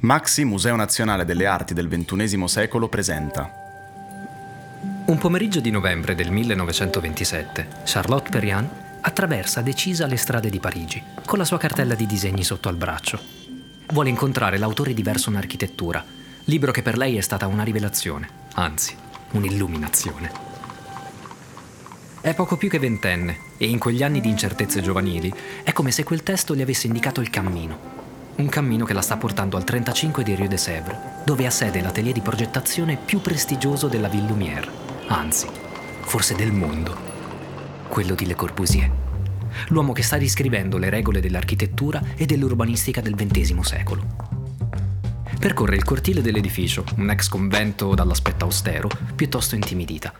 Maxi Museo Nazionale delle Arti del XXI secolo presenta Un pomeriggio di novembre del 1927, Charlotte Perriand attraversa decisa le strade di Parigi, con la sua cartella di disegni sotto al braccio. Vuole incontrare l'autore di Verso un'architettura, libro che per lei è stata una rivelazione, anzi, un'illuminazione. È poco più che ventenne e in quegli anni di incertezze giovanili è come se quel testo le avesse indicato il cammino, un cammino che la sta portando al 35 di Rue de Sèvres, dove ha sede l'atelier di progettazione più prestigioso della Ville Lumière, anzi, forse del mondo, quello di Le Corbusier, l'uomo che sta riscrivendo le regole dell'architettura e dell'urbanistica del XX secolo. Percorre il cortile dell'edificio, un ex convento dall'aspetto austero, piuttosto intimidita.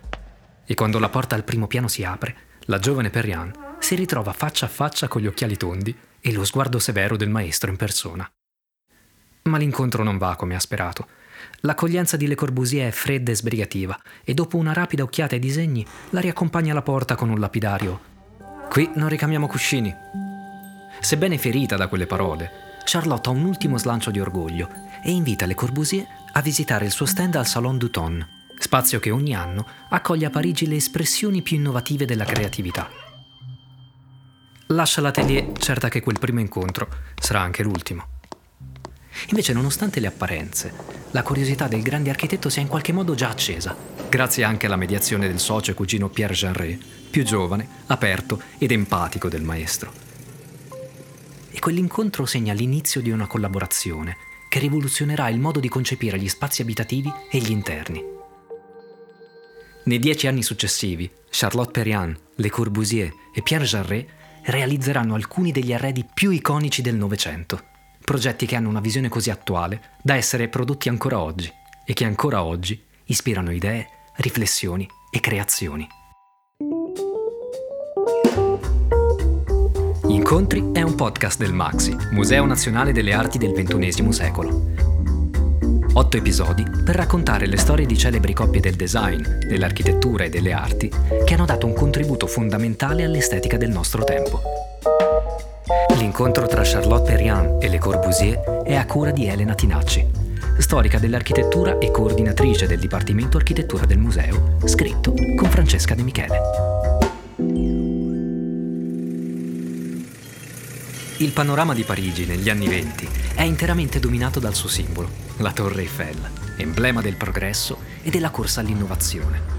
E quando la porta al primo piano si apre, la giovane Perriand si ritrova faccia a faccia con gli occhiali tondi e lo sguardo severo del maestro in persona. Ma l'incontro non va come ha sperato. L'accoglienza di Le Corbusier è fredda e sbrigativa e dopo una rapida occhiata ai disegni la riaccompagna alla porta con un lapidario. Qui non ricamiamo cuscini. Sebbene ferita da quelle parole, Charlotte ha un ultimo slancio di orgoglio e invita Le Corbusier a visitare il suo stand al Salon du Ton, spazio che ogni anno accoglie a Parigi le espressioni più innovative della creatività. Lascia l'atelier certa che quel primo incontro sarà anche l'ultimo. Invece, nonostante le apparenze, la curiosità del grande architetto si è in qualche modo già accesa, grazie anche alla mediazione del socio e cugino Pierre Jeanret, più giovane, aperto ed empatico del maestro. E quell'incontro segna l'inizio di una collaborazione che rivoluzionerà il modo di concepire gli spazi abitativi e gli interni. Nei dieci anni successivi, Charlotte Perriand, Le Corbusier e Pierre Jarret realizzeranno alcuni degli arredi più iconici del Novecento, progetti che hanno una visione così attuale da essere prodotti ancora oggi e che ancora oggi ispirano idee, riflessioni e creazioni. Incontri è un podcast del Maxi, Museo Nazionale delle Arti del XXI secolo. Otto episodi per raccontare le storie di celebri coppie del design, dell'architettura e delle arti che hanno dato un contributo fondamentale all'estetica del nostro tempo. L'incontro tra Charlotte Perriand e Le Corbusier è a cura di Elena Tinacci, storica dell'architettura e coordinatrice del Dipartimento Architettura del Museo, scritto con Francesca De Michele. Il panorama di Parigi negli anni venti è interamente dominato dal suo simbolo, la Torre Eiffel, emblema del progresso e della corsa all'innovazione.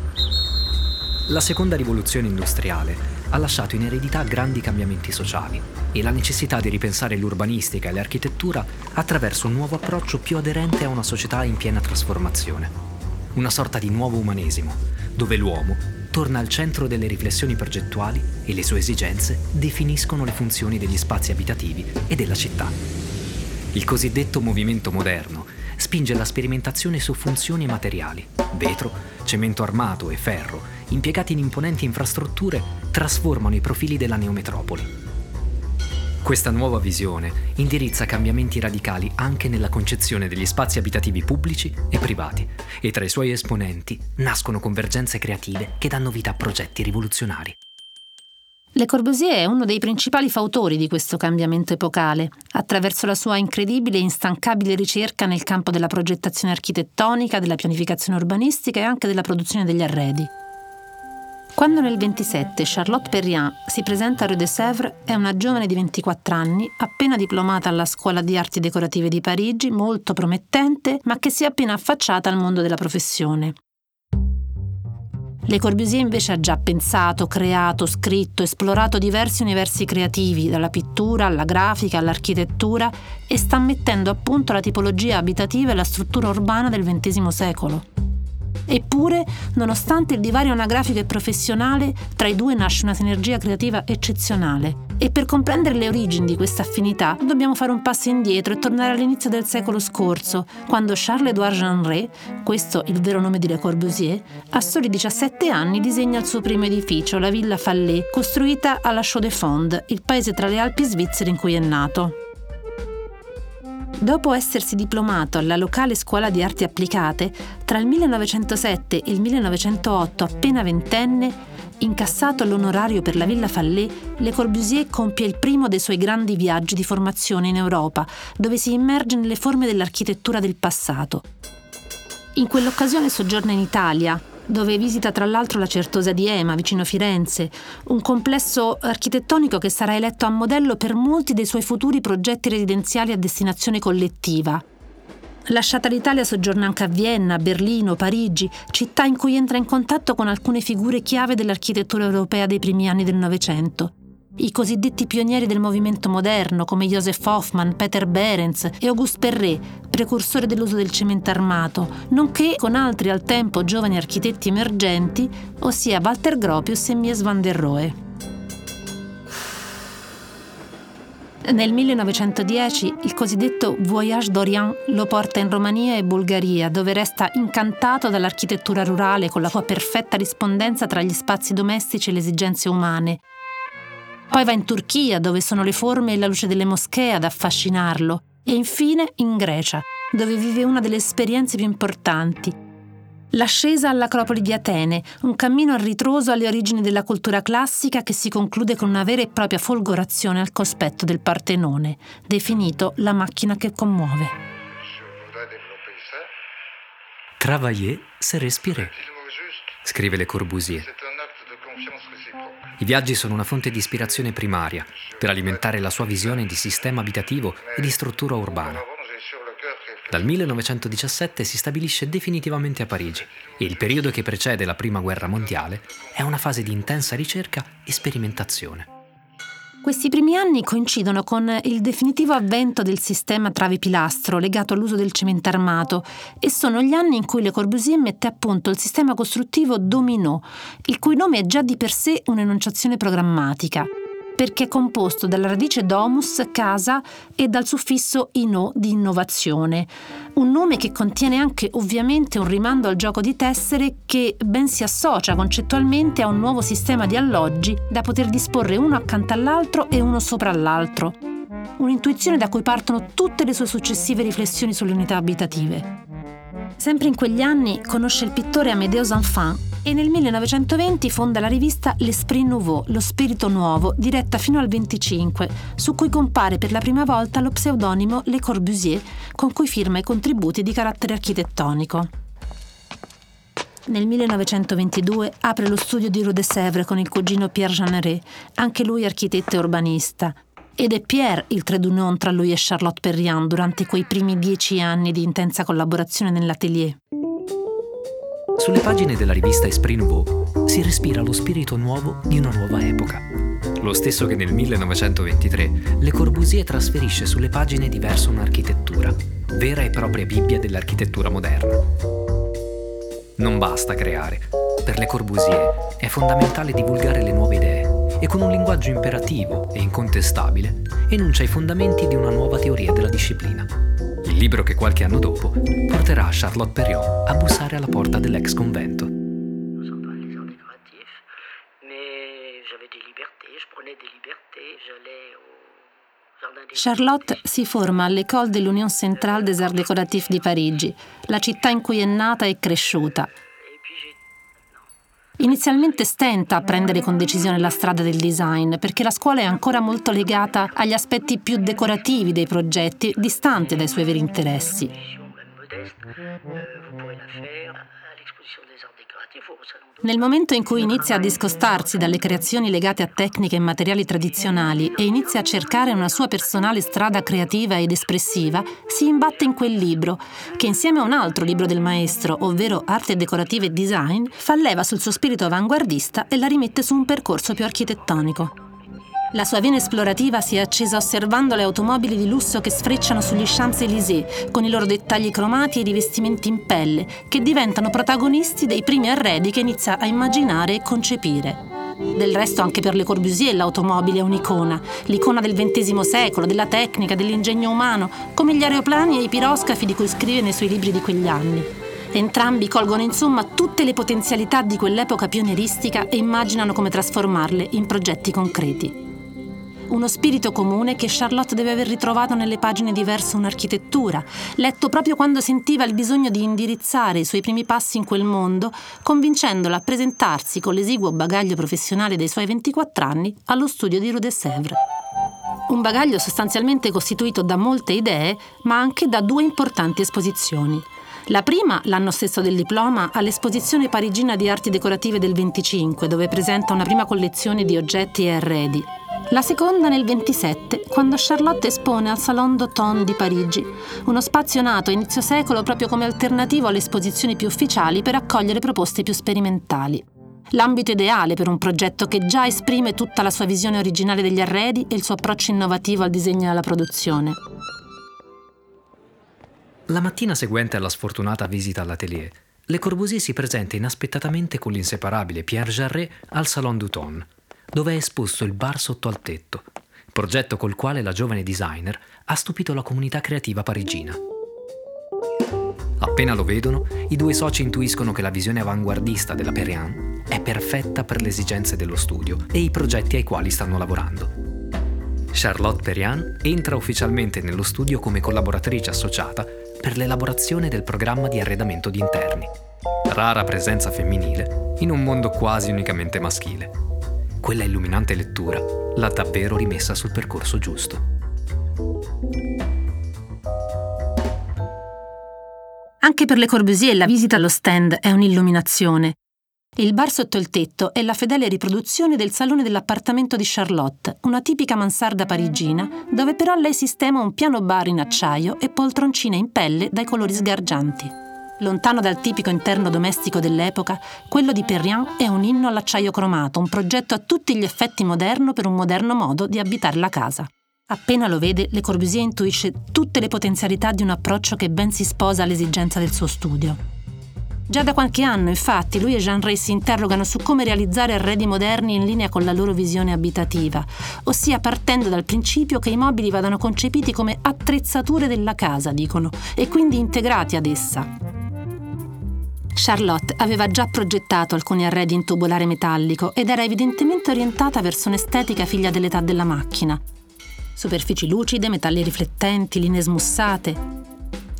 La seconda rivoluzione industriale ha lasciato in eredità grandi cambiamenti sociali e la necessità di ripensare l'urbanistica e l'architettura attraverso un nuovo approccio più aderente a una società in piena trasformazione. Una sorta di nuovo umanesimo, dove l'uomo torna al centro delle riflessioni progettuali e le sue esigenze definiscono le funzioni degli spazi abitativi e della città. Il cosiddetto movimento moderno spinge la sperimentazione su funzioni materiali, vetro, cemento armato e ferro, impiegati in imponenti infrastrutture, trasformano i profili della neometropoli. Questa nuova visione indirizza cambiamenti radicali anche nella concezione degli spazi abitativi pubblici e privati e tra i suoi esponenti nascono convergenze creative che danno vita a progetti rivoluzionari. Le Corbusier è uno dei principali fautori di questo cambiamento epocale, attraverso la sua incredibile e instancabile ricerca nel campo della progettazione architettonica, della pianificazione urbanistica e anche della produzione degli arredi. Quando nel 27 Charlotte Perriand si presenta a Rue de Sèvres è una giovane di 24 anni, appena diplomata alla Scuola di Arti Decorative di Parigi, molto promettente, ma che si è appena affacciata al mondo della professione. Le Corbusier invece ha già pensato, creato, scritto, esplorato diversi universi creativi, dalla pittura alla grafica all'architettura, e sta mettendo a punto la tipologia abitativa e la struttura urbana del XX secolo. Eppure, nonostante il divario anagrafico e professionale, tra i due nasce una sinergia creativa eccezionale. E per comprendere le origini di questa affinità dobbiamo fare un passo indietro e tornare all'inizio del secolo scorso, quando Charles-Édouard Jeanret, questo il vero nome di Le Corbusier, a soli 17 anni disegna il suo primo edificio, la Villa Fallée, costruita alla Chaux-de-Fonds, il paese tra le Alpi svizzere in cui è nato. Dopo essersi diplomato alla locale scuola di arti applicate, tra il 1907 e il 1908, appena ventenne, Incassato l'onorario per la Villa Fallée, Le Corbusier compie il primo dei suoi grandi viaggi di formazione in Europa, dove si immerge nelle forme dell'architettura del passato. In quell'occasione soggiorna in Italia, dove visita tra l'altro la Certosa di Ema, vicino Firenze, un complesso architettonico che sarà eletto a modello per molti dei suoi futuri progetti residenziali a destinazione collettiva. Lasciata l'Italia soggiorna anche a Vienna, Berlino, Parigi, città in cui entra in contatto con alcune figure chiave dell'architettura europea dei primi anni del Novecento. I cosiddetti pionieri del movimento moderno come Joseph Hoffman, Peter Behrens e Auguste Perret, precursore dell'uso del cemento armato, nonché con altri al tempo giovani architetti emergenti, ossia Walter Gropius e Mies van der Rohe. Nel 1910 il cosiddetto Voyage d'Orient lo porta in Romania e Bulgaria, dove resta incantato dall'architettura rurale con la sua perfetta rispondenza tra gli spazi domestici e le esigenze umane. Poi va in Turchia, dove sono le forme e la luce delle moschee ad affascinarlo, e infine in Grecia, dove vive una delle esperienze più importanti, L'ascesa all'Acropoli di Atene, un cammino ritroso alle origini della cultura classica che si conclude con una vera e propria folgorazione al cospetto del Partenone, definito la macchina che commuove. Travailler, c'est respirer, scrive Le Corbusier. I viaggi sono una fonte di ispirazione primaria per alimentare la sua visione di sistema abitativo e di struttura urbana. Dal 1917 si stabilisce definitivamente a Parigi e il periodo che precede la Prima Guerra Mondiale è una fase di intensa ricerca e sperimentazione. Questi primi anni coincidono con il definitivo avvento del sistema trave-pilastro legato all'uso del cemento armato e sono gli anni in cui Le Corbusier mette a punto il sistema costruttivo Domino, il cui nome è già di per sé un'enunciazione programmatica perché è composto dalla radice domus, casa, e dal suffisso ino di innovazione, un nome che contiene anche ovviamente un rimando al gioco di tessere che ben si associa concettualmente a un nuovo sistema di alloggi da poter disporre uno accanto all'altro e uno sopra l'altro. Un'intuizione da cui partono tutte le sue successive riflessioni sulle unità abitative. Sempre in quegli anni conosce il pittore Amedeo Zanfant e nel 1920 fonda la rivista L'Esprit Nouveau, lo spirito nuovo, diretta fino al 25, su cui compare per la prima volta lo pseudonimo Le Corbusier, con cui firma i contributi di carattere architettonico. Nel 1922 apre lo studio di Rue de Sèvres con il cugino Pierre Jeanneret, anche lui architetto e urbanista. Ed è Pierre il trait d'union tra lui e Charlotte Perriand durante quei primi dieci anni di intensa collaborazione nell'atelier. Sulle pagine della rivista Esprit Nouveau si respira lo spirito nuovo di una nuova epoca. Lo stesso che nel 1923 Le Corbusier trasferisce sulle pagine di verso un'architettura, vera e propria Bibbia dell'architettura moderna. Non basta creare. Per Le Corbusier è fondamentale divulgare le nuove idee e con un linguaggio imperativo e incontestabile enuncia i fondamenti di una nuova teoria della disciplina il libro che qualche anno dopo porterà Charlotte Perriot a bussare alla porta dell'ex convento. Charlotte si forma all'École de l'Union Centrale des Arts Décoratifs di Parigi, la città in cui è nata e cresciuta, Inizialmente stenta a prendere con decisione la strada del design perché la scuola è ancora molto legata agli aspetti più decorativi dei progetti, distante dai suoi veri interessi. Nel momento in cui inizia a discostarsi dalle creazioni legate a tecniche e materiali tradizionali e inizia a cercare una sua personale strada creativa ed espressiva, si imbatte in quel libro, che insieme a un altro libro del maestro, ovvero Arte decorativa e design, fa leva sul suo spirito avanguardista e la rimette su un percorso più architettonico. La sua vena esplorativa si è accesa osservando le automobili di lusso che sfrecciano sugli Champs-Élysées, con i loro dettagli cromati e rivestimenti in pelle, che diventano protagonisti dei primi arredi che inizia a immaginare e concepire. Del resto anche per Le Corbusier l'automobile è un'icona, l'icona del XX secolo, della tecnica, dell'ingegno umano, come gli aeroplani e i piroscafi di cui scrive nei suoi libri di quegli anni. Entrambi colgono insomma tutte le potenzialità di quell'epoca pionieristica e immaginano come trasformarle in progetti concreti. Uno spirito comune che Charlotte deve aver ritrovato nelle pagine di verso un'architettura, letto proprio quando sentiva il bisogno di indirizzare i suoi primi passi in quel mondo, convincendola a presentarsi con l'esiguo bagaglio professionale dei suoi 24 anni allo studio di Rue de Sèvres. Un bagaglio sostanzialmente costituito da molte idee, ma anche da due importanti esposizioni. La prima, l'anno stesso del diploma, all'esposizione parigina di arti decorative del 25, dove presenta una prima collezione di oggetti e arredi. La seconda nel 27, quando Charlotte espone al Salon d'Automne di Parigi, uno spazio nato a inizio secolo proprio come alternativo alle esposizioni più ufficiali per accogliere proposte più sperimentali. L'ambito ideale per un progetto che già esprime tutta la sua visione originale degli arredi e il suo approccio innovativo al disegno e alla produzione. La mattina seguente alla sfortunata visita all'atelier, Le Corbusier si presenta inaspettatamente con l'inseparabile Pierre Jarret al Salon d'Automne, dove è esposto il bar sotto al tetto, progetto col quale la giovane designer ha stupito la comunità creativa parigina. Appena lo vedono, i due soci intuiscono che la visione avanguardista della Perriand è perfetta per le esigenze dello studio e i progetti ai quali stanno lavorando. Charlotte Perriand entra ufficialmente nello studio come collaboratrice associata per l'elaborazione del programma di arredamento di interni. Rara presenza femminile in un mondo quasi unicamente maschile. Quella illuminante lettura l'ha davvero rimessa sul percorso giusto. Anche per Le Corbusier la visita allo stand è un'illuminazione. Il bar sotto il tetto è la fedele riproduzione del salone dell'appartamento di Charlotte, una tipica mansarda parigina, dove però lei sistema un piano bar in acciaio e poltroncine in pelle dai colori sgargianti. Lontano dal tipico interno domestico dell'epoca, quello di Perriand è un inno all'acciaio cromato, un progetto a tutti gli effetti moderno per un moderno modo di abitare la casa. Appena lo vede, Le Corbusier intuisce tutte le potenzialità di un approccio che ben si sposa all'esigenza del suo studio. Già da qualche anno, infatti, lui e Jean Ray si interrogano su come realizzare arredi moderni in linea con la loro visione abitativa, ossia partendo dal principio che i mobili vadano concepiti come attrezzature della casa, dicono, e quindi integrati ad essa. Charlotte aveva già progettato alcuni arredi in tubolare metallico ed era evidentemente orientata verso un'estetica figlia dell'età della macchina. Superfici lucide, metalli riflettenti, linee smussate,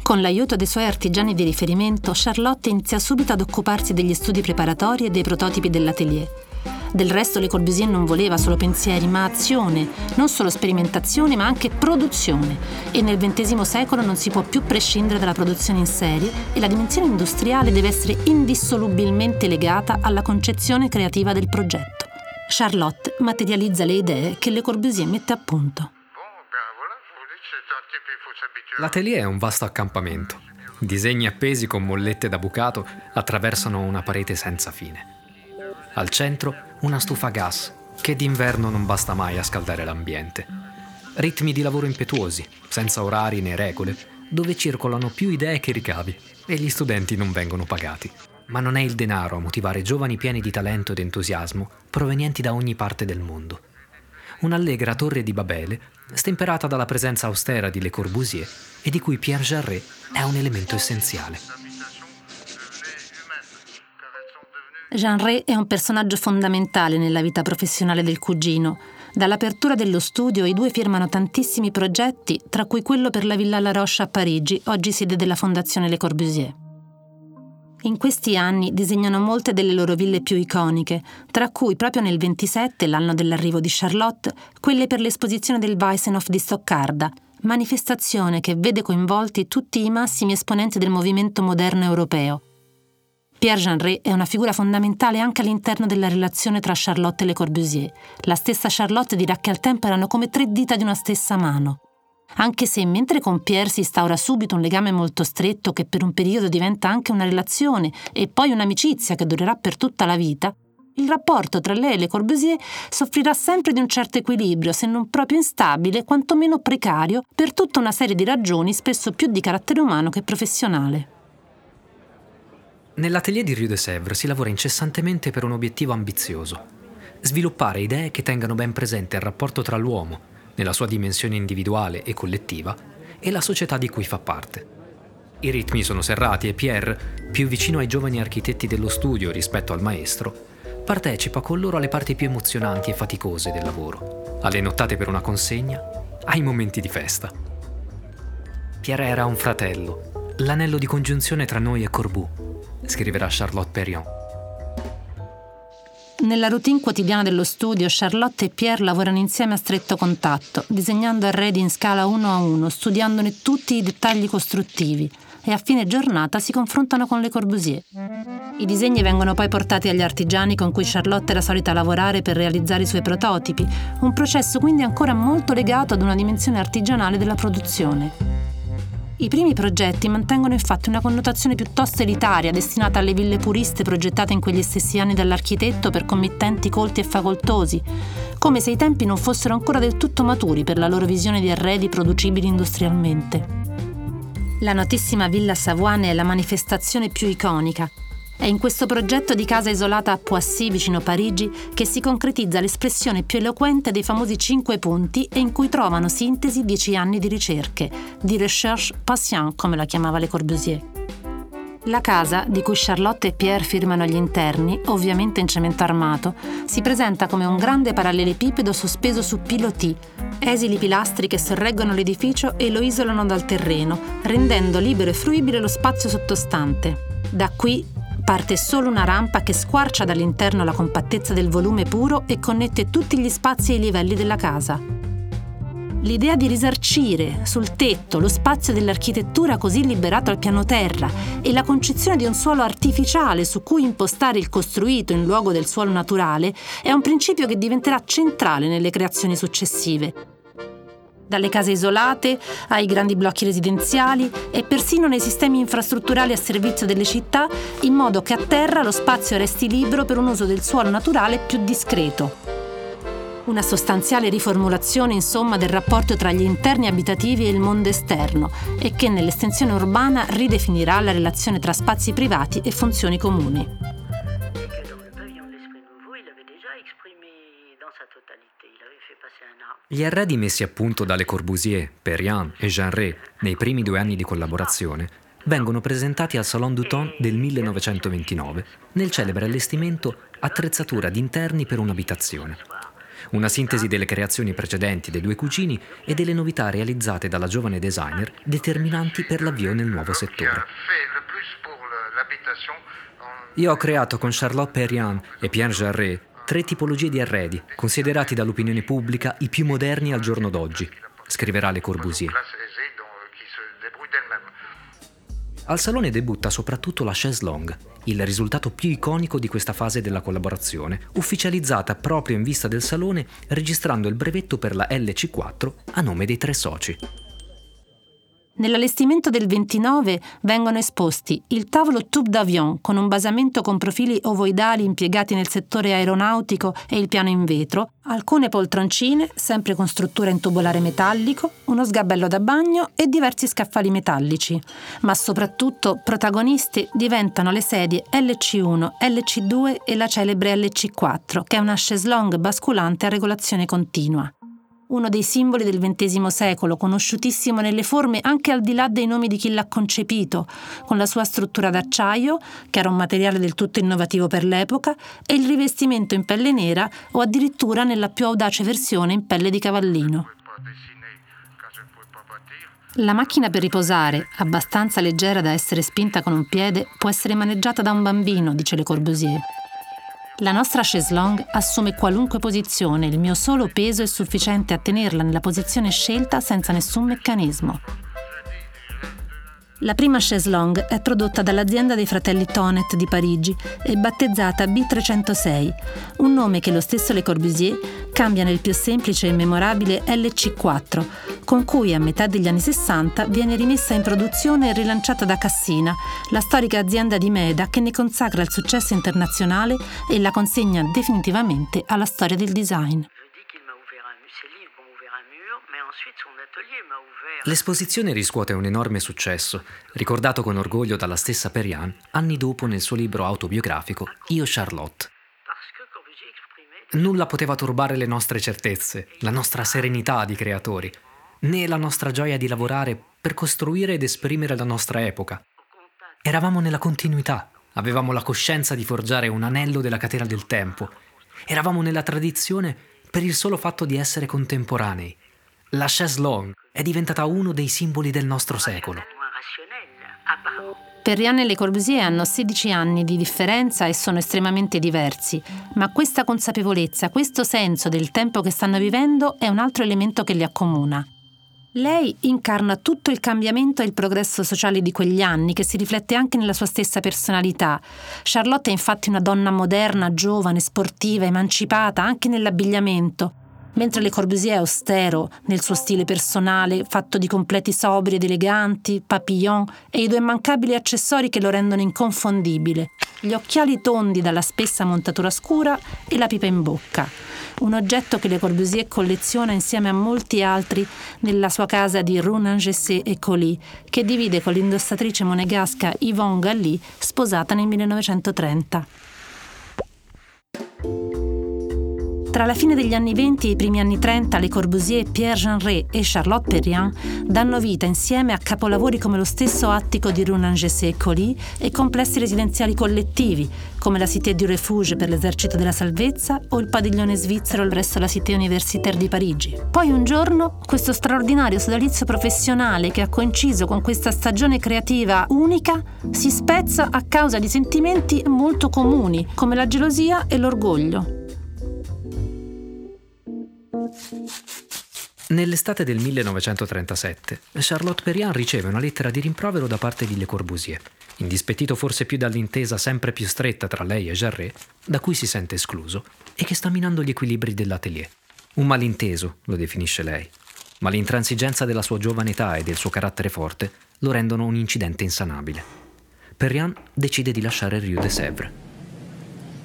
con l'aiuto dei suoi artigiani di riferimento, Charlotte inizia subito ad occuparsi degli studi preparatori e dei prototipi dell'atelier. Del resto Le Corbusier non voleva solo pensieri, ma azione, non solo sperimentazione, ma anche produzione. E nel XX secolo non si può più prescindere dalla produzione in serie e la dimensione industriale deve essere indissolubilmente legata alla concezione creativa del progetto. Charlotte materializza le idee che Le Corbusier mette a punto. L'atelier è un vasto accampamento. Disegni appesi con mollette da bucato attraversano una parete senza fine. Al centro una stufa a gas che d'inverno non basta mai a scaldare l'ambiente. Ritmi di lavoro impetuosi, senza orari né regole, dove circolano più idee che ricavi e gli studenti non vengono pagati. Ma non è il denaro a motivare giovani pieni di talento ed entusiasmo provenienti da ogni parte del mondo un'allegra torre di Babele, stemperata dalla presenza austera di Le Corbusier e di cui Pierre Jarret è un elemento essenziale. Jean Ray è un personaggio fondamentale nella vita professionale del cugino. Dall'apertura dello studio i due firmano tantissimi progetti, tra cui quello per la Villa La Roche a Parigi, oggi sede della Fondazione Le Corbusier. In questi anni disegnano molte delle loro ville più iconiche, tra cui proprio nel 27, l'anno dell'arrivo di Charlotte, quelle per l'esposizione del Weissenhof di Stoccarda, manifestazione che vede coinvolti tutti i massimi esponenti del movimento moderno europeo. Pierre Jeanret è una figura fondamentale anche all'interno della relazione tra Charlotte e Le Corbusier. La stessa Charlotte dirà che al tempo erano come tre dita di una stessa mano anche se mentre con Pierre si instaura subito un legame molto stretto che per un periodo diventa anche una relazione e poi un'amicizia che durerà per tutta la vita, il rapporto tra lei e Le Corbusier soffrirà sempre di un certo equilibrio, se non proprio instabile, quantomeno precario, per tutta una serie di ragioni spesso più di carattere umano che professionale. Nell'atelier di Rue de Sèvres si lavora incessantemente per un obiettivo ambizioso, sviluppare idee che tengano ben presente il rapporto tra l'uomo, nella sua dimensione individuale e collettiva, e la società di cui fa parte. I ritmi sono serrati e Pierre, più vicino ai giovani architetti dello studio rispetto al maestro, partecipa con loro alle parti più emozionanti e faticose del lavoro, alle nottate per una consegna, ai momenti di festa. Pierre era un fratello, l'anello di congiunzione tra noi e Corbu, scriverà Charlotte Perriand. Nella routine quotidiana dello studio, Charlotte e Pierre lavorano insieme a stretto contatto, disegnando arredi in scala 1 a 1, studiandone tutti i dettagli costruttivi e a fine giornata si confrontano con Le Corbusier. I disegni vengono poi portati agli artigiani con cui Charlotte era solita lavorare per realizzare i suoi prototipi, un processo quindi ancora molto legato ad una dimensione artigianale della produzione. I primi progetti mantengono infatti una connotazione piuttosto elitaria destinata alle ville puriste progettate in quegli stessi anni dall'architetto per committenti colti e facoltosi, come se i tempi non fossero ancora del tutto maturi per la loro visione di arredi producibili industrialmente. La notissima Villa Savoine è la manifestazione più iconica, è in questo progetto di casa isolata a Poissy, vicino Parigi, che si concretizza l'espressione più eloquente dei famosi cinque punti e in cui trovano sintesi dieci anni di ricerche, di recherche patient, come la chiamava Le Corbusier. La casa, di cui Charlotte e Pierre firmano gli interni, ovviamente in cemento armato, si presenta come un grande parallelepipedo sospeso su piloti, esili pilastri che sorreggono l'edificio e lo isolano dal terreno, rendendo libero e fruibile lo spazio sottostante. Da qui Parte solo una rampa che squarcia dall'interno la compattezza del volume puro e connette tutti gli spazi e i livelli della casa. L'idea di risarcire sul tetto lo spazio dell'architettura così liberato al piano terra e la concezione di un suolo artificiale su cui impostare il costruito in luogo del suolo naturale è un principio che diventerà centrale nelle creazioni successive dalle case isolate ai grandi blocchi residenziali e persino nei sistemi infrastrutturali a servizio delle città, in modo che a terra lo spazio resti libero per un uso del suolo naturale più discreto. Una sostanziale riformulazione, insomma, del rapporto tra gli interni abitativi e il mondo esterno e che nell'estensione urbana ridefinirà la relazione tra spazi privati e funzioni comuni. Gli arredi messi a punto dalle Corbusier, Perriand e Jean nei primi due anni di collaborazione vengono presentati al Salon du Temps del 1929 nel celebre allestimento Attrezzatura d'interni per un'abitazione. Una sintesi delle creazioni precedenti dei due cugini e delle novità realizzate dalla giovane designer determinanti per l'avvio nel nuovo settore. Io ho creato con Charlotte Perriand e Pierre Jarret tre tipologie di arredi, considerati dall'opinione pubblica i più moderni al giorno d'oggi, scriverà Le Corbusier. Al salone debutta soprattutto la chaise longue, il risultato più iconico di questa fase della collaborazione, ufficializzata proprio in vista del salone registrando il brevetto per la LC4 a nome dei tre soci. Nell'allestimento del 29 vengono esposti il tavolo tube d'avion con un basamento con profili ovoidali impiegati nel settore aeronautico e il piano in vetro, alcune poltroncine, sempre con struttura in tubolare metallico, uno sgabello da bagno e diversi scaffali metallici. Ma soprattutto protagonisti diventano le sedie LC1, LC2 e la celebre LC4, che è una chaise basculante a regolazione continua uno dei simboli del XX secolo, conosciutissimo nelle forme anche al di là dei nomi di chi l'ha concepito, con la sua struttura d'acciaio, che era un materiale del tutto innovativo per l'epoca, e il rivestimento in pelle nera o addirittura nella più audace versione in pelle di cavallino. La macchina per riposare, abbastanza leggera da essere spinta con un piede, può essere maneggiata da un bambino, dice Le Corbusier. La nostra chaise longue assume qualunque posizione, il mio solo peso è sufficiente a tenerla nella posizione scelta senza nessun meccanismo. La prima chaise longue è prodotta dall'azienda dei fratelli Tonet di Parigi e battezzata B306, un nome che lo stesso Le Corbusier cambia nel più semplice e memorabile LC4, con cui a metà degli anni 60 viene rimessa in produzione e rilanciata da Cassina, la storica azienda di Meda che ne consacra il successo internazionale e la consegna definitivamente alla storia del design. L'esposizione riscuote un enorme successo, ricordato con orgoglio dalla stessa Perian anni dopo nel suo libro autobiografico Io Charlotte. Nulla poteva turbare le nostre certezze, la nostra serenità di creatori, né la nostra gioia di lavorare per costruire ed esprimere la nostra epoca. Eravamo nella continuità, Avevamo la coscienza di forgiare un anello della catena del tempo. Eravamo nella tradizione per il solo fatto di essere contemporanei. La chaise longue è diventata uno dei simboli del nostro secolo. Perriand e Le Corbusier hanno 16 anni di differenza e sono estremamente diversi, ma questa consapevolezza, questo senso del tempo che stanno vivendo è un altro elemento che li accomuna. Lei incarna tutto il cambiamento e il progresso sociale di quegli anni, che si riflette anche nella sua stessa personalità. Charlotte è infatti una donna moderna, giovane, sportiva, emancipata, anche nell'abbigliamento mentre Le Corbusier è austero nel suo stile personale, fatto di completi sobri ed eleganti, papillon e i due immancabili accessori che lo rendono inconfondibile, gli occhiali tondi dalla spessa montatura scura e la pipa in bocca. Un oggetto che Le Corbusier colleziona insieme a molti altri nella sua casa di Rue Nangessé e Colly, che divide con l'indossatrice monegasca Yvonne Galli, sposata nel 1930. Tra la fine degli anni 20 e i primi anni 30, Le Corbusier, Pierre Jeanret e Charlotte Perriand danno vita insieme a capolavori come lo stesso attico di Runangessé e e complessi residenziali collettivi, come la Cité du Refuge per l'esercito della salvezza o il padiglione svizzero presso la Cité Universitaire di Parigi. Poi un giorno questo straordinario sodalizio professionale che ha coinciso con questa stagione creativa unica si spezza a causa di sentimenti molto comuni, come la gelosia e l'orgoglio. Nell'estate del 1937, Charlotte Perriand riceve una lettera di rimprovero da parte di Le Corbusier, indispettito forse più dall'intesa sempre più stretta tra lei e Jarret, da cui si sente escluso e che sta minando gli equilibri dell'atelier. Un malinteso, lo definisce lei, ma l'intransigenza della sua giovane età e del suo carattere forte lo rendono un incidente insanabile. Perriand decide di lasciare Rue de Sèvres.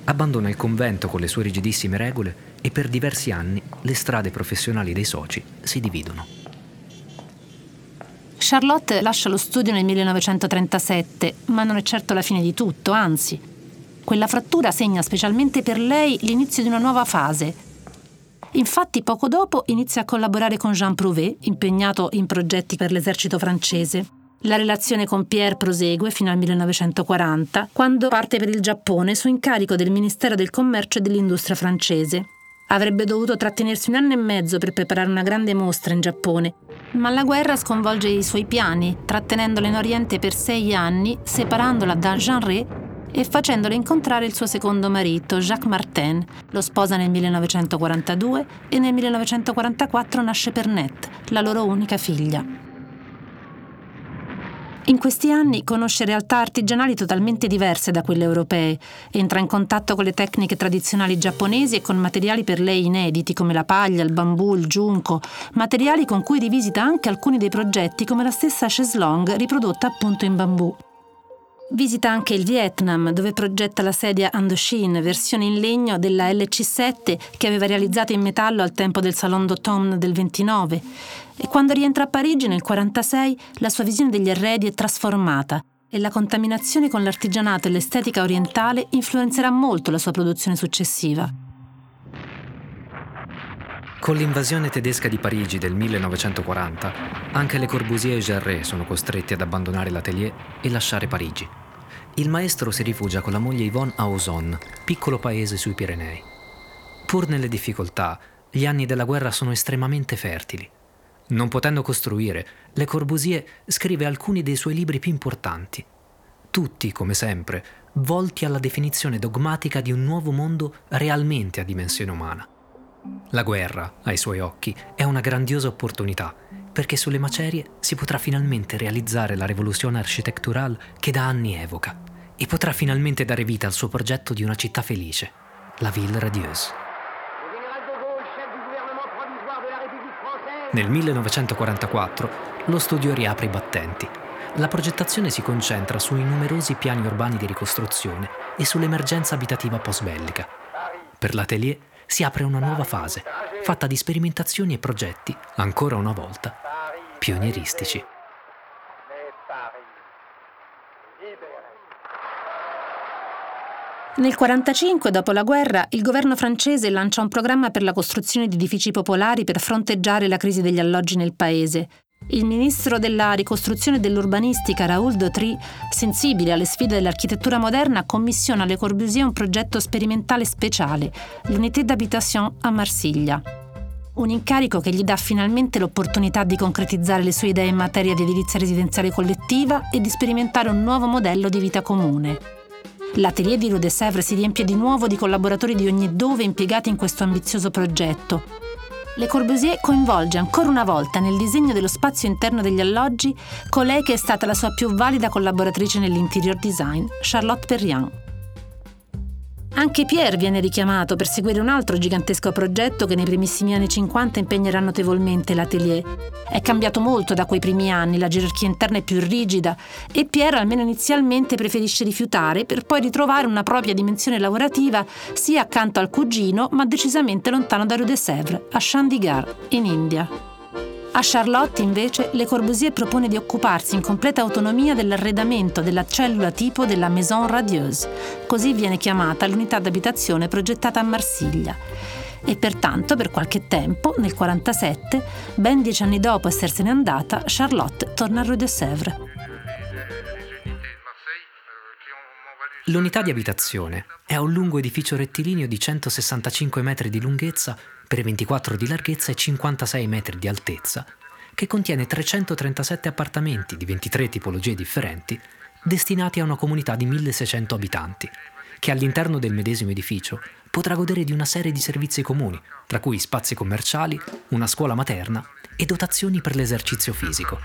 Abbandona il convento con le sue rigidissime regole e per diversi anni le strade professionali dei soci si dividono. Charlotte lascia lo studio nel 1937, ma non è certo la fine di tutto, anzi. Quella frattura segna specialmente per lei l'inizio di una nuova fase. Infatti poco dopo inizia a collaborare con Jean Prouvé, impegnato in progetti per l'esercito francese. La relazione con Pierre prosegue fino al 1940, quando parte per il Giappone su incarico del Ministero del Commercio e dell'Industria francese. Avrebbe dovuto trattenersi un anno e mezzo per preparare una grande mostra in Giappone, ma la guerra sconvolge i suoi piani, trattenendola in Oriente per sei anni, separandola da Jean Ré e facendola incontrare il suo secondo marito, Jacques Martin. Lo sposa nel 1942 e nel 1944 nasce Pernette, la loro unica figlia. In questi anni conosce realtà artigianali totalmente diverse da quelle europee, entra in contatto con le tecniche tradizionali giapponesi e con materiali per lei inediti come la paglia, il bambù, il giunco, materiali con cui rivisita anche alcuni dei progetti come la stessa chaise longue riprodotta appunto in bambù. Visita anche il Vietnam, dove progetta la sedia Andoshin, versione in legno della LC7 che aveva realizzato in metallo al tempo del Salon d'automne del 29. E quando rientra a Parigi nel 46, la sua visione degli arredi è trasformata e la contaminazione con l'artigianato e l'estetica orientale influenzerà molto la sua produzione successiva. Con l'invasione tedesca di Parigi del 1940, anche Le Corbusier e Jarret sono costretti ad abbandonare l'atelier e lasciare Parigi. Il maestro si rifugia con la moglie Yvonne a Ozon, piccolo paese sui Pirenei. Pur nelle difficoltà, gli anni della guerra sono estremamente fertili. Non potendo costruire, Le Corbusier scrive alcuni dei suoi libri più importanti. Tutti, come sempre, volti alla definizione dogmatica di un nuovo mondo realmente a dimensione umana. La guerra, ai suoi occhi, è una grandiosa opportunità, perché sulle macerie si potrà finalmente realizzare la rivoluzione architecturale che da anni evoca e potrà finalmente dare vita al suo progetto di una città felice, la Ville Radieuse. Nel 1944 lo studio riapre i battenti. La progettazione si concentra sui numerosi piani urbani di ricostruzione e sull'emergenza abitativa post-bellica. Per l'atelier si apre una nuova fase, fatta di sperimentazioni e progetti, ancora una volta, pionieristici. Nel 1945, dopo la guerra, il governo francese lancia un programma per la costruzione di edifici popolari per fronteggiare la crisi degli alloggi nel paese. Il ministro della ricostruzione e dell'urbanistica Raoul Dautry, sensibile alle sfide dell'architettura moderna, commissiona a Le Corbusier un progetto sperimentale speciale, l'Unité d'habitation a Marsiglia. Un incarico che gli dà finalmente l'opportunità di concretizzare le sue idee in materia di edilizia residenziale collettiva e di sperimentare un nuovo modello di vita comune. L'atelier di Rue de Sèvres si riempie di nuovo di collaboratori di ogni dove impiegati in questo ambizioso progetto, le Corbusier coinvolge ancora una volta nel disegno dello spazio interno degli alloggi colei che è stata la sua più valida collaboratrice nell'interior design, Charlotte Perriand. Anche Pierre viene richiamato per seguire un altro gigantesco progetto che nei primissimi anni 50 impegnerà notevolmente l'atelier. È cambiato molto da quei primi anni, la gerarchia interna è più rigida e Pierre almeno inizialmente preferisce rifiutare per poi ritrovare una propria dimensione lavorativa sia accanto al cugino ma decisamente lontano da Rue de Sèvres, a Chandigarh, in India. A Charlotte, invece, Le Corbusier propone di occuparsi in completa autonomia dell'arredamento della cellula tipo della Maison Radieuse, così viene chiamata l'unità d'abitazione progettata a Marsiglia. E pertanto, per qualche tempo, nel 1947, ben dieci anni dopo essersene andata, Charlotte torna a Rue de Sèvres. L'unità di abitazione è un lungo edificio rettilineo di 165 metri di lunghezza per 24 di larghezza e 56 metri di altezza, che contiene 337 appartamenti di 23 tipologie differenti, destinati a una comunità di 1600 abitanti, che all'interno del medesimo edificio potrà godere di una serie di servizi comuni, tra cui spazi commerciali, una scuola materna e dotazioni per l'esercizio fisico.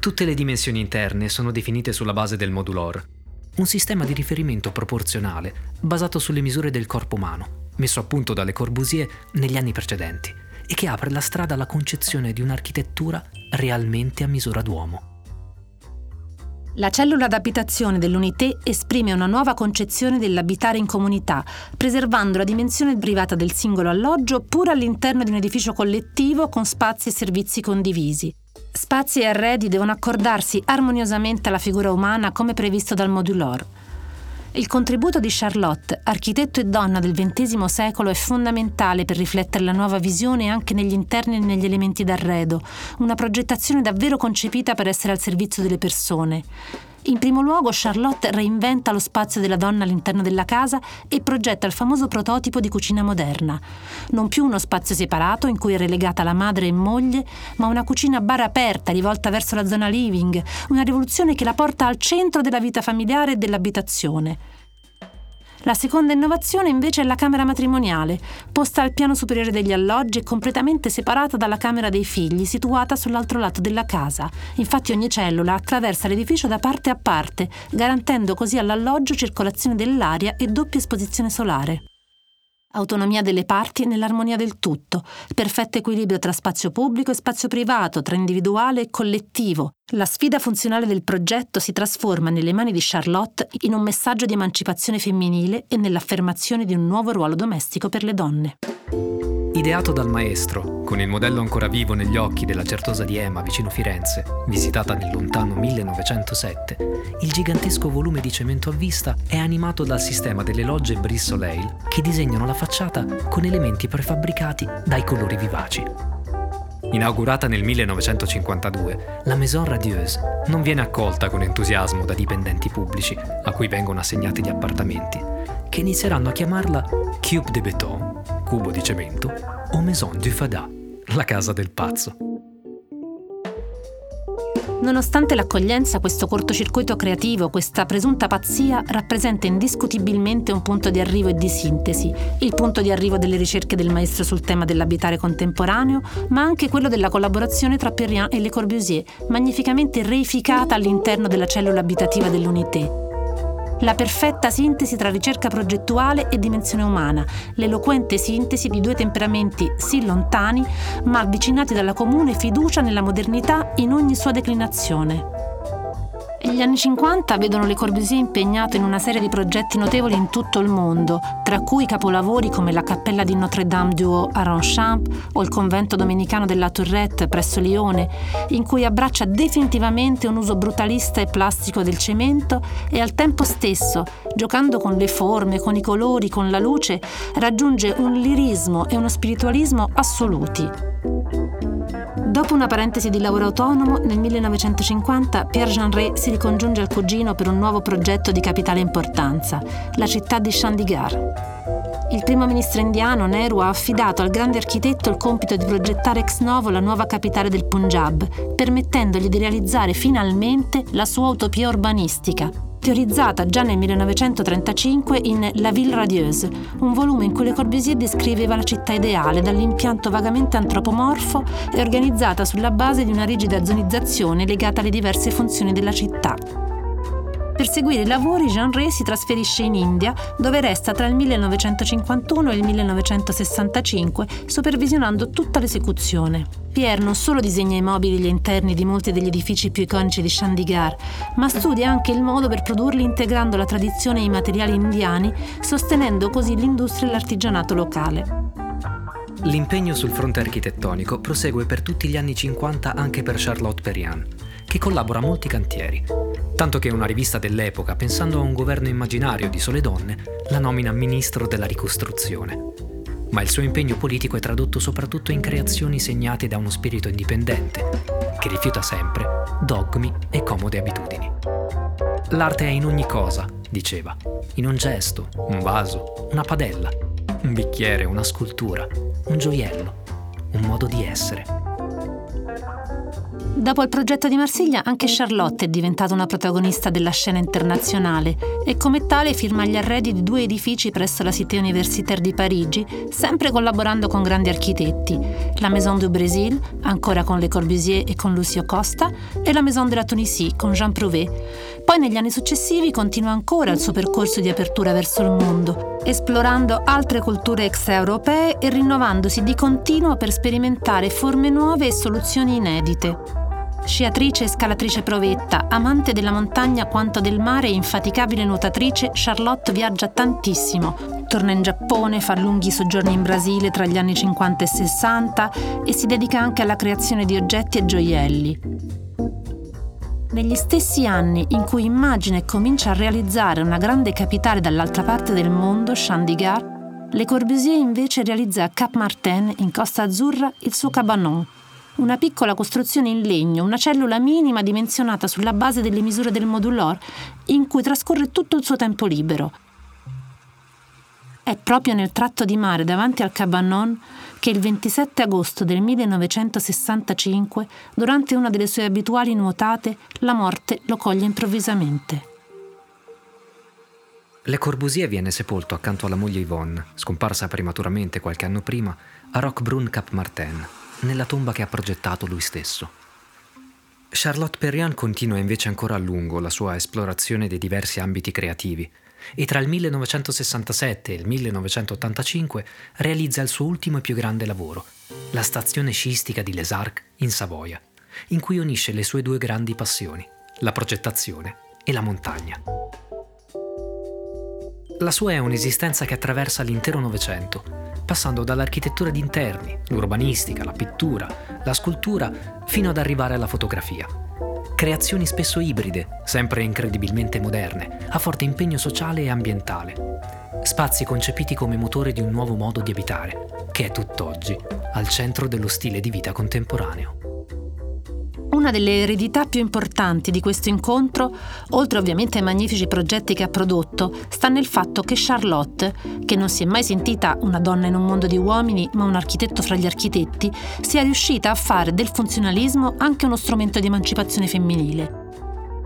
Tutte le dimensioni interne sono definite sulla base del modulor, un sistema di riferimento proporzionale basato sulle misure del corpo umano, messo a punto dalle Corbusier negli anni precedenti e che apre la strada alla concezione di un'architettura realmente a misura d'uomo. La cellula d'abitazione dell'Unité esprime una nuova concezione dell'abitare in comunità, preservando la dimensione privata del singolo alloggio pur all'interno di un edificio collettivo con spazi e servizi condivisi. Spazi e arredi devono accordarsi armoniosamente alla figura umana come previsto dal modulor. Il contributo di Charlotte, architetto e donna del XX secolo, è fondamentale per riflettere la nuova visione anche negli interni e negli elementi d'arredo, una progettazione davvero concepita per essere al servizio delle persone. In primo luogo Charlotte reinventa lo spazio della donna all'interno della casa e progetta il famoso prototipo di cucina moderna. Non più uno spazio separato in cui è relegata la madre e moglie, ma una cucina bar aperta rivolta verso la zona living, una rivoluzione che la porta al centro della vita familiare e dell'abitazione. La seconda innovazione invece è la camera matrimoniale, posta al piano superiore degli alloggi e completamente separata dalla camera dei figli, situata sull'altro lato della casa. Infatti ogni cellula attraversa l'edificio da parte a parte, garantendo così all'alloggio circolazione dell'aria e doppia esposizione solare. Autonomia delle parti nell'armonia del tutto, perfetto equilibrio tra spazio pubblico e spazio privato, tra individuale e collettivo. La sfida funzionale del progetto si trasforma nelle mani di Charlotte in un messaggio di emancipazione femminile e nell'affermazione di un nuovo ruolo domestico per le donne. Ideato dal maestro, con il modello ancora vivo negli occhi della certosa di Ema vicino Firenze, visitata nel lontano 1907, il gigantesco volume di cemento a vista è animato dal sistema delle logge Brice Soleil che disegnano la facciata con elementi prefabbricati dai colori vivaci. Inaugurata nel 1952, la Maison Radieuse non viene accolta con entusiasmo da dipendenti pubblici a cui vengono assegnati gli appartamenti, che inizieranno a chiamarla Cube de Béton, cubo di cemento, o Maison du Fada, la casa del pazzo. Nonostante l'accoglienza, questo cortocircuito creativo, questa presunta pazzia, rappresenta indiscutibilmente un punto di arrivo e di sintesi, il punto di arrivo delle ricerche del maestro sul tema dell'abitare contemporaneo, ma anche quello della collaborazione tra Perrien e Le Corbusier, magnificamente reificata all'interno della cellula abitativa dell'Unité la perfetta sintesi tra ricerca progettuale e dimensione umana, l'eloquente sintesi di due temperamenti sì lontani, ma avvicinati dalla comune fiducia nella modernità in ogni sua declinazione. Gli anni 50 vedono Le Corbusier impegnato in una serie di progetti notevoli in tutto il mondo, tra cui capolavori come la cappella di Notre-Dame du Haut a Ronchamp o il convento domenicano della Tourette presso Lione, in cui abbraccia definitivamente un uso brutalista e plastico del cemento e al tempo stesso, giocando con le forme, con i colori, con la luce, raggiunge un lirismo e uno spiritualismo assoluti. Dopo una parentesi di lavoro autonomo, nel 1950 Pierre Jean si ricongiunge al cugino per un nuovo progetto di capitale importanza, la città di Chandigarh. Il primo ministro indiano Nehru ha affidato al grande architetto il compito di progettare ex novo la nuova capitale del Punjab, permettendogli di realizzare finalmente la sua utopia urbanistica, teorizzata già nel 1935 in La Ville Radieuse, un volume in cui Le Corbusier descriveva la città ideale dall'impianto vagamente antropomorfo e organizzata sulla base di una rigida zonizzazione legata alle diverse funzioni della città. Per seguire i lavori Jean Rey si trasferisce in India, dove resta tra il 1951 e il 1965, supervisionando tutta l'esecuzione. Pierre non solo disegna i mobili e gli interni di molti degli edifici più iconici di Chandigarh, ma studia anche il modo per produrli integrando la tradizione e i materiali indiani, sostenendo così l'industria e l'artigianato locale. L'impegno sul fronte architettonico prosegue per tutti gli anni 50 anche per Charlotte Perriand, che collabora a molti cantieri, tanto che una rivista dell'epoca, pensando a un governo immaginario di sole donne, la nomina ministro della ricostruzione. Ma il suo impegno politico è tradotto soprattutto in creazioni segnate da uno spirito indipendente, che rifiuta sempre dogmi e comode abitudini. L'arte è in ogni cosa, diceva, in un gesto, un vaso, una padella, un bicchiere, una scultura, un gioiello, un modo di essere. Dopo il progetto di Marsiglia, anche Charlotte è diventata una protagonista della scena internazionale e come tale firma gli arredi di due edifici presso la Cité Universitaire di Parigi, sempre collaborando con grandi architetti, la Maison du Brésil, ancora con Le Corbusier e con Lucio Costa, e la Maison de la Tunisie con Jean Prouvé. Poi negli anni successivi continua ancora il suo percorso di apertura verso il mondo, esplorando altre culture extraeuropee e rinnovandosi di continuo per sperimentare forme nuove e soluzioni inedite. Sciatrice e scalatrice provetta, amante della montagna quanto del mare e infaticabile nuotatrice, Charlotte viaggia tantissimo. Torna in Giappone, fa lunghi soggiorni in Brasile tra gli anni 50 e 60 e si dedica anche alla creazione di oggetti e gioielli. Negli stessi anni in cui immagina e comincia a realizzare una grande capitale dall'altra parte del mondo, Chandigarh, Le Corbusier invece realizza a Cap Martin, in Costa Azzurra, il suo cabanon, una piccola costruzione in legno, una cellula minima dimensionata sulla base delle misure del modulor, in cui trascorre tutto il suo tempo libero. È proprio nel tratto di mare davanti al Cabanon che il 27 agosto del 1965, durante una delle sue abituali nuotate, la morte lo coglie improvvisamente. Le Corbusier viene sepolto accanto alla moglie Yvonne, scomparsa prematuramente qualche anno prima, a Roquebrune Cap Martin nella tomba che ha progettato lui stesso. Charlotte Perriand continua invece ancora a lungo la sua esplorazione dei diversi ambiti creativi e tra il 1967 e il 1985 realizza il suo ultimo e più grande lavoro, la stazione sciistica di Les Arcs in Savoia, in cui unisce le sue due grandi passioni, la progettazione e la montagna. La sua è un'esistenza che attraversa l'intero Novecento passando dall'architettura di interni, l'urbanistica, la pittura, la scultura, fino ad arrivare alla fotografia. Creazioni spesso ibride, sempre incredibilmente moderne, a forte impegno sociale e ambientale. Spazi concepiti come motore di un nuovo modo di abitare, che è tutt'oggi al centro dello stile di vita contemporaneo. Una delle eredità più importanti di questo incontro, oltre ovviamente ai magnifici progetti che ha prodotto, sta nel fatto che Charlotte, che non si è mai sentita una donna in un mondo di uomini, ma un architetto fra gli architetti, sia riuscita a fare del funzionalismo anche uno strumento di emancipazione femminile.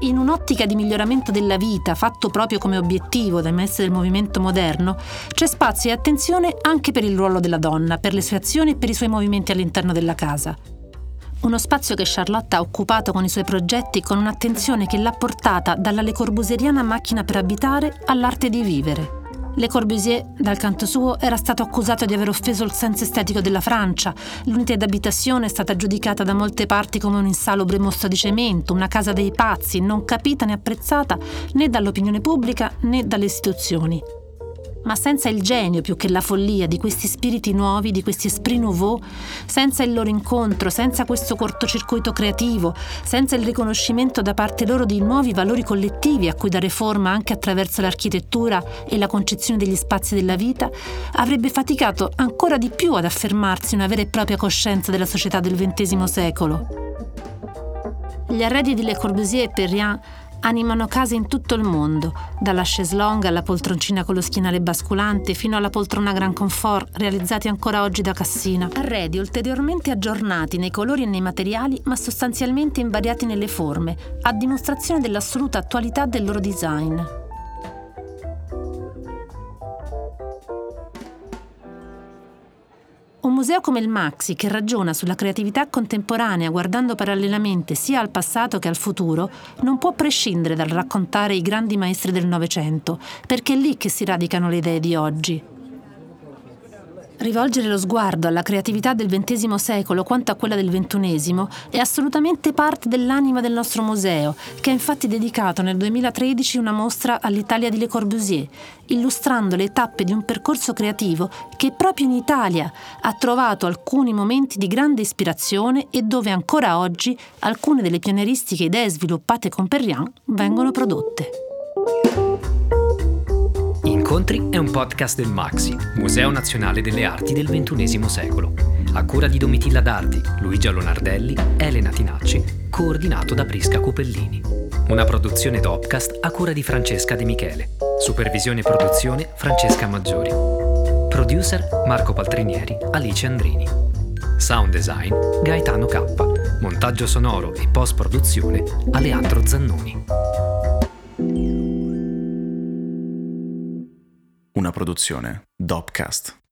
In un'ottica di miglioramento della vita, fatto proprio come obiettivo dai maestri del movimento moderno, c'è spazio e attenzione anche per il ruolo della donna, per le sue azioni e per i suoi movimenti all'interno della casa. Uno spazio che Charlotte ha occupato con i suoi progetti con un'attenzione che l'ha portata dalla Le Corbusieriana macchina per abitare all'arte di vivere. Le Corbusier, dal canto suo, era stato accusato di aver offeso il senso estetico della Francia. L'unità d'abitazione è stata giudicata da molte parti come un insalubre mostro di cemento, una casa dei pazzi, non capita né apprezzata né dall'opinione pubblica né dalle istituzioni. Ma senza il genio più che la follia di questi spiriti nuovi, di questi esprit nouveau, senza il loro incontro, senza questo cortocircuito creativo, senza il riconoscimento da parte loro di nuovi valori collettivi a cui dare forma anche attraverso l'architettura e la concezione degli spazi della vita, avrebbe faticato ancora di più ad affermarsi una vera e propria coscienza della società del XX secolo. Gli arredi di Le Corbusier e Perrien animano case in tutto il mondo, dalla chaise longue alla poltroncina con lo schienale basculante fino alla poltrona Grand Confort, realizzati ancora oggi da Cassina. Arredi ulteriormente aggiornati nei colori e nei materiali, ma sostanzialmente invariati nelle forme, a dimostrazione dell'assoluta attualità del loro design. Un museo come il Maxi, che ragiona sulla creatività contemporanea guardando parallelamente sia al passato che al futuro, non può prescindere dal raccontare i grandi maestri del Novecento, perché è lì che si radicano le idee di oggi. Rivolgere lo sguardo alla creatività del XX secolo quanto a quella del XXI è assolutamente parte dell'anima del nostro museo, che ha infatti dedicato nel 2013 una mostra all'Italia di Le Corbusier, illustrando le tappe di un percorso creativo che proprio in Italia ha trovato alcuni momenti di grande ispirazione e dove ancora oggi alcune delle pionieristiche idee sviluppate con Perriand vengono prodotte. Incontri è un podcast del Maxi, Museo Nazionale delle Arti del XXI secolo, a cura di Domitilla Dardi, Luigia Lonardelli, Elena Tinacci, coordinato da Prisca Cupellini. Una produzione Dopcast a cura di Francesca De Michele. Supervisione e produzione Francesca Maggiori. Producer Marco Paltrinieri, Alice Andrini. Sound design Gaetano K. Montaggio sonoro e post produzione Aleandro Zannoni. Una produzione Dopcast.